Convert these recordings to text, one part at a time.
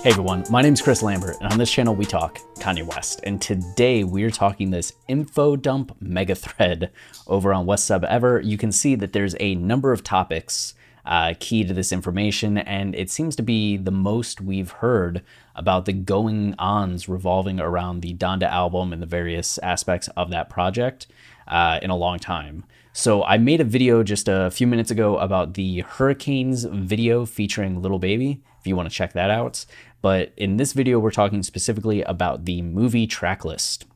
Hey everyone, my name is Chris Lambert, and on this channel we talk Kanye West. And today we're talking this info dump mega thread over on WestSubEver. You can see that there's a number of topics uh, key to this information, and it seems to be the most we've heard about the going ons revolving around the Donda album and the various aspects of that project uh, in a long time. So I made a video just a few minutes ago about the Hurricanes video featuring Lil Baby, if you want to check that out. But in this video, we're talking specifically about the movie track list.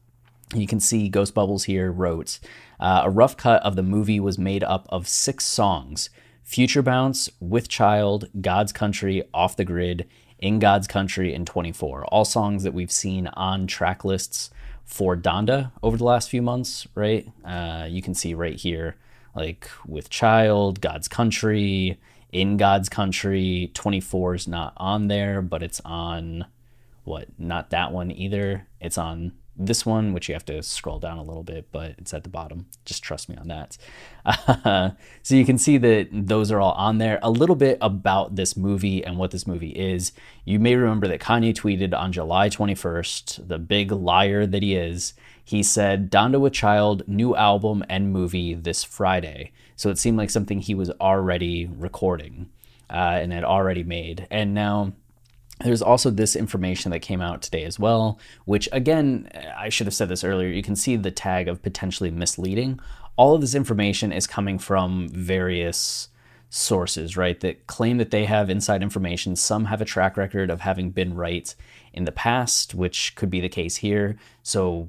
You can see Ghost Bubbles here wrote uh, a rough cut of the movie was made up of six songs Future Bounce, With Child, God's Country, Off the Grid, In God's Country, and 24. All songs that we've seen on track lists for Donda over the last few months, right? Uh, you can see right here, like With Child, God's Country, In God's Country. 24 is not on there, but it's on what? Not that one either. It's on this one, which you have to scroll down a little bit, but it's at the bottom. Just trust me on that. Uh, so you can see that those are all on there. A little bit about this movie and what this movie is. You may remember that Kanye tweeted on July 21st, the big liar that he is. He said, Donda with Child, new album and movie this Friday. So it seemed like something he was already recording uh, and had already made. And now there's also this information that came out today as well, which again, I should have said this earlier. You can see the tag of potentially misleading. All of this information is coming from various sources, right, that claim that they have inside information. Some have a track record of having been right in the past, which could be the case here. So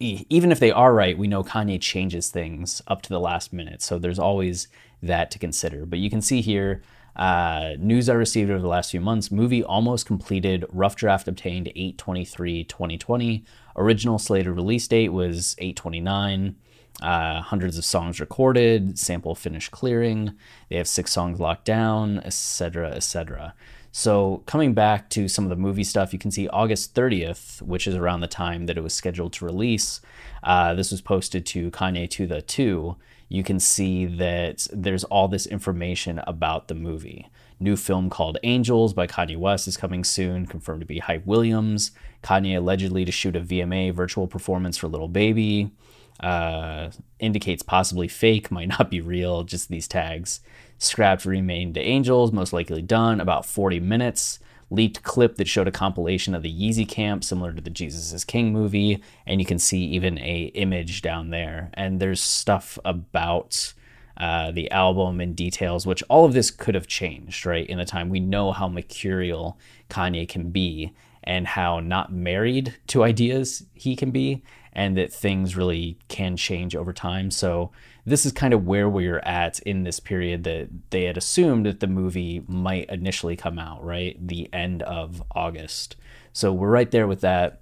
even if they are right, we know Kanye changes things up to the last minute. So there's always that to consider. But you can see here uh, news I received over the last few months movie almost completed, rough draft obtained 823 2020. Original slated release date was 829. Uh, hundreds of songs recorded, sample finished clearing. They have six songs locked down, etc., etc. So, coming back to some of the movie stuff, you can see August 30th, which is around the time that it was scheduled to release. Uh, this was posted to Kanye to the 2 you can see that there's all this information about the movie. New film called Angelz by Kanye West is coming soon, confirmed to be Hype Williams. Kanye allegedly to shoot a VMA virtual performance for Lil Baby. Uh, indicates possibly fake, might not be real, just these tags. Scrapped remained to Angelz, most likely done, about 40 minutes leaked clip that showed a compilation of the Yeezy camp, similar to the Jesus is King movie, and you can see even a image down there. And there's stuff about uh, the album and details, which all of this could have changed, right? In the time we know how mercurial Kanye can be and how not married to ideas he can be, and that things really can change over time. So this is kind of where we're at in this period that they had assumed that the movie might initially come out, right? The end of August. So we're right there with that.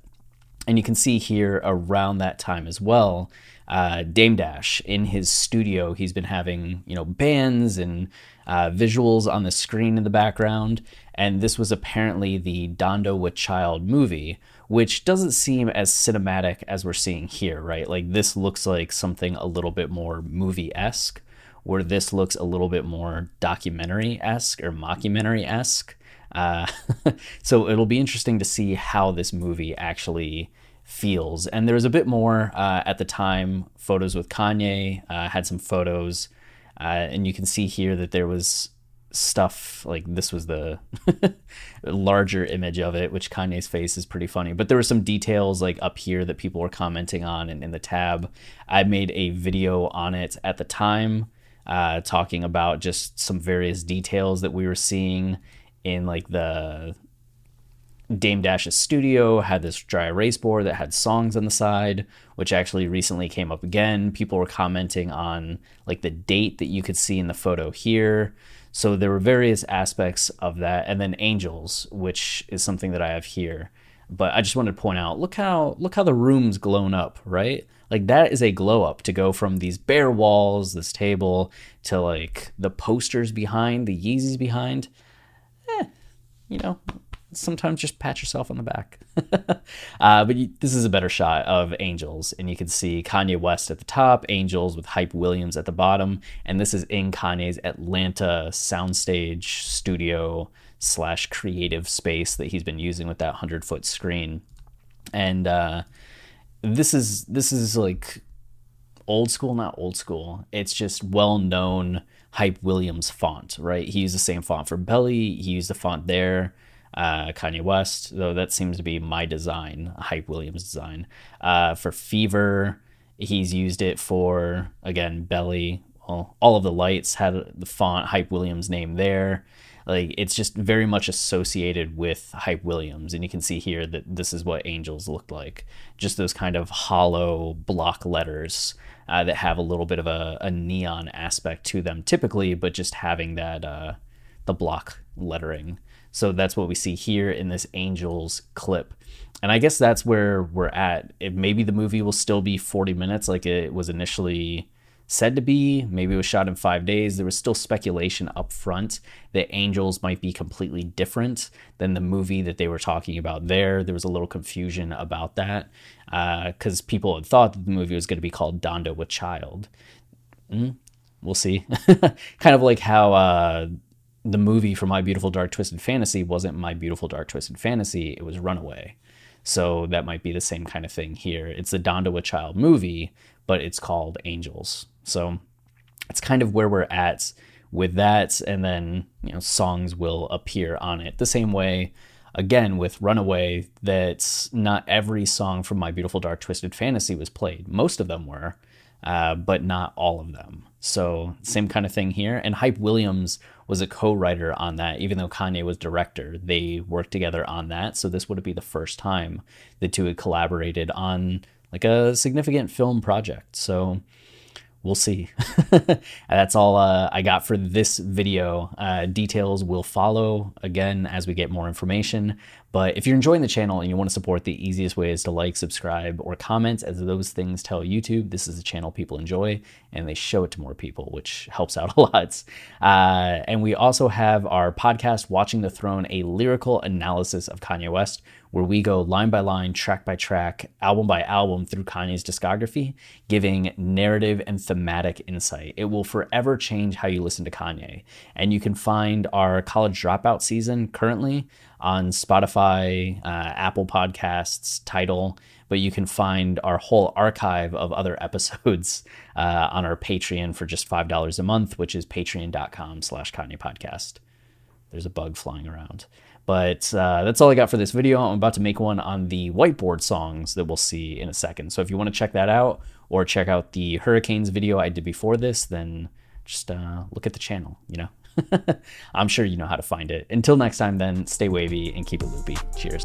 And you can see here around that time as well, uh, Dame Dash in his studio, he's been having, you know, bands and uh, visuals on the screen in the background. And this was apparently the Donda with Child movie, which doesn't seem as cinematic as we're seeing here, right? Like this looks like something a little bit more movie esque, where this looks a little bit more documentary esque or mockumentary esque. Uh, so it'll be interesting to see how this movie actually feels. And there was a bit more uh, at the time. Photos with Kanye uh, had some photos, uh, and you can see here that there was stuff like this was the larger image of it which kanye's face is pretty funny but there were some details like up here that people were commenting on and in the tab i made a video on it at the time uh, talking about just some various details that we were seeing in like the Dame Dash's studio had this dry erase board that had songs on the side, which actually recently came up again. People were commenting on like the date that you could see in the photo here. So there were various aspects of that, and then Angelz, which is something that I have here. But I just wanted to point out, look how look how the room's glown up, right? Like that is a glow up to go from these bare walls, this table, to like the posters behind, the Yeezys behind. Eh, you know, sometimes just pat yourself on the back. uh, but you, this is a better shot of Angelz, and you can see Kanye West at the top, Angelz with Hype Williams at the bottom, and this is in Kanye's Atlanta soundstage studio slash creative space that he's been using with that hundred foot screen, and uh, this is this is like old school, not old school. It's just well known Hype Williams font, right? He used the same font for Belly. He used the font there uh, Kanye West, though that seems to be my design, Hype Williams design. Uh, for Fever, he's used it for, again, Belly. Well, all of the lights had the font Hype Williams name there. Like it's just very much associated with Hype Williams, and you can see here that this is what Angelz looked like. Just those kind of hollow block letters uh, that have a little bit of a, a, neon aspect to them, typically, but just having that uh, the block lettering. So that's what we see here in this Angelz clip. And I guess that's where we're at. It, maybe the movie will still be 40 minutes like it was initially said to be. Maybe it was shot in five days. There was still speculation up front that Angelz might be completely different than the movie that they were talking about there. There was a little confusion about that because uh, people had thought that the movie was going to be called Donda with Child. Mm, we'll see. kind of like how. Uh, the movie for My Beautiful Dark Twisted Fantasy wasn't My Beautiful Dark Twisted Fantasy, it was Runaway. So that might be the same kind of thing here. It's the Donda with Child movie, but it's called Angelz. So it's kind of where we're at with that. And then, you know, songs will appear on it. The same way, again, with Runaway, that not every song from My Beautiful Dark Twisted Fantasy was played. Most of them were, uh, but not all of them. So same kind of thing here. And Hype Williams was a co-writer on that, even though Kanye was director. They worked together on that. So this would be the first time the two had collaborated on like a significant film project. So we'll see. That's all uh, I got for this video. Uh, details will follow again as we get more information. But if you're enjoying the channel and you want to support, the easiest way is to like, subscribe, or comment, as those things tell YouTube this is a channel people enjoy and they show it to more people, which helps out a lot. Uh, and we also have our podcast, Watching the Throne, a lyrical analysis of Kanye West, where we go line by line, track by track, album by album through Kanye's discography, giving narrative and thematic insight. It will forever change how you listen to Kanye. And you can find our college dropout season currently on Spotify, uh, Apple Podcasts, Tidal, but you can find our whole archive of other episodes uh, on our Patreon for just $5 a month, which is patreon.com slash Kanye Podcast. There's a bug flying around. But uh, that's all I got for this video. I'm about to make one on the whiteboard songs that we'll see in a second. So if you want to check that out or check out the Hurricanes video I did before this, then just uh, look at the channel, you know? I'm sure you know how to find it. Until next time, then, stay wavy and keep it loopy. Cheers.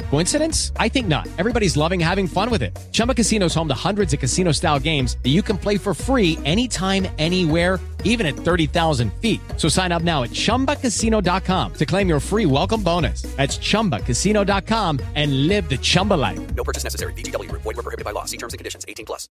Coincidence? I think not. Everybody's loving having fun with it. Chumba Casino is home to hundreds of casino style games that you can play for free anytime, anywhere, even at 30,000 feet. So sign up now at chumbacasino.com to claim your free welcome bonus. That's chumbacasino.com and live the Chumba life. No purchase necessary. VGW, void, prohibited by law. See terms and conditions 18 plus.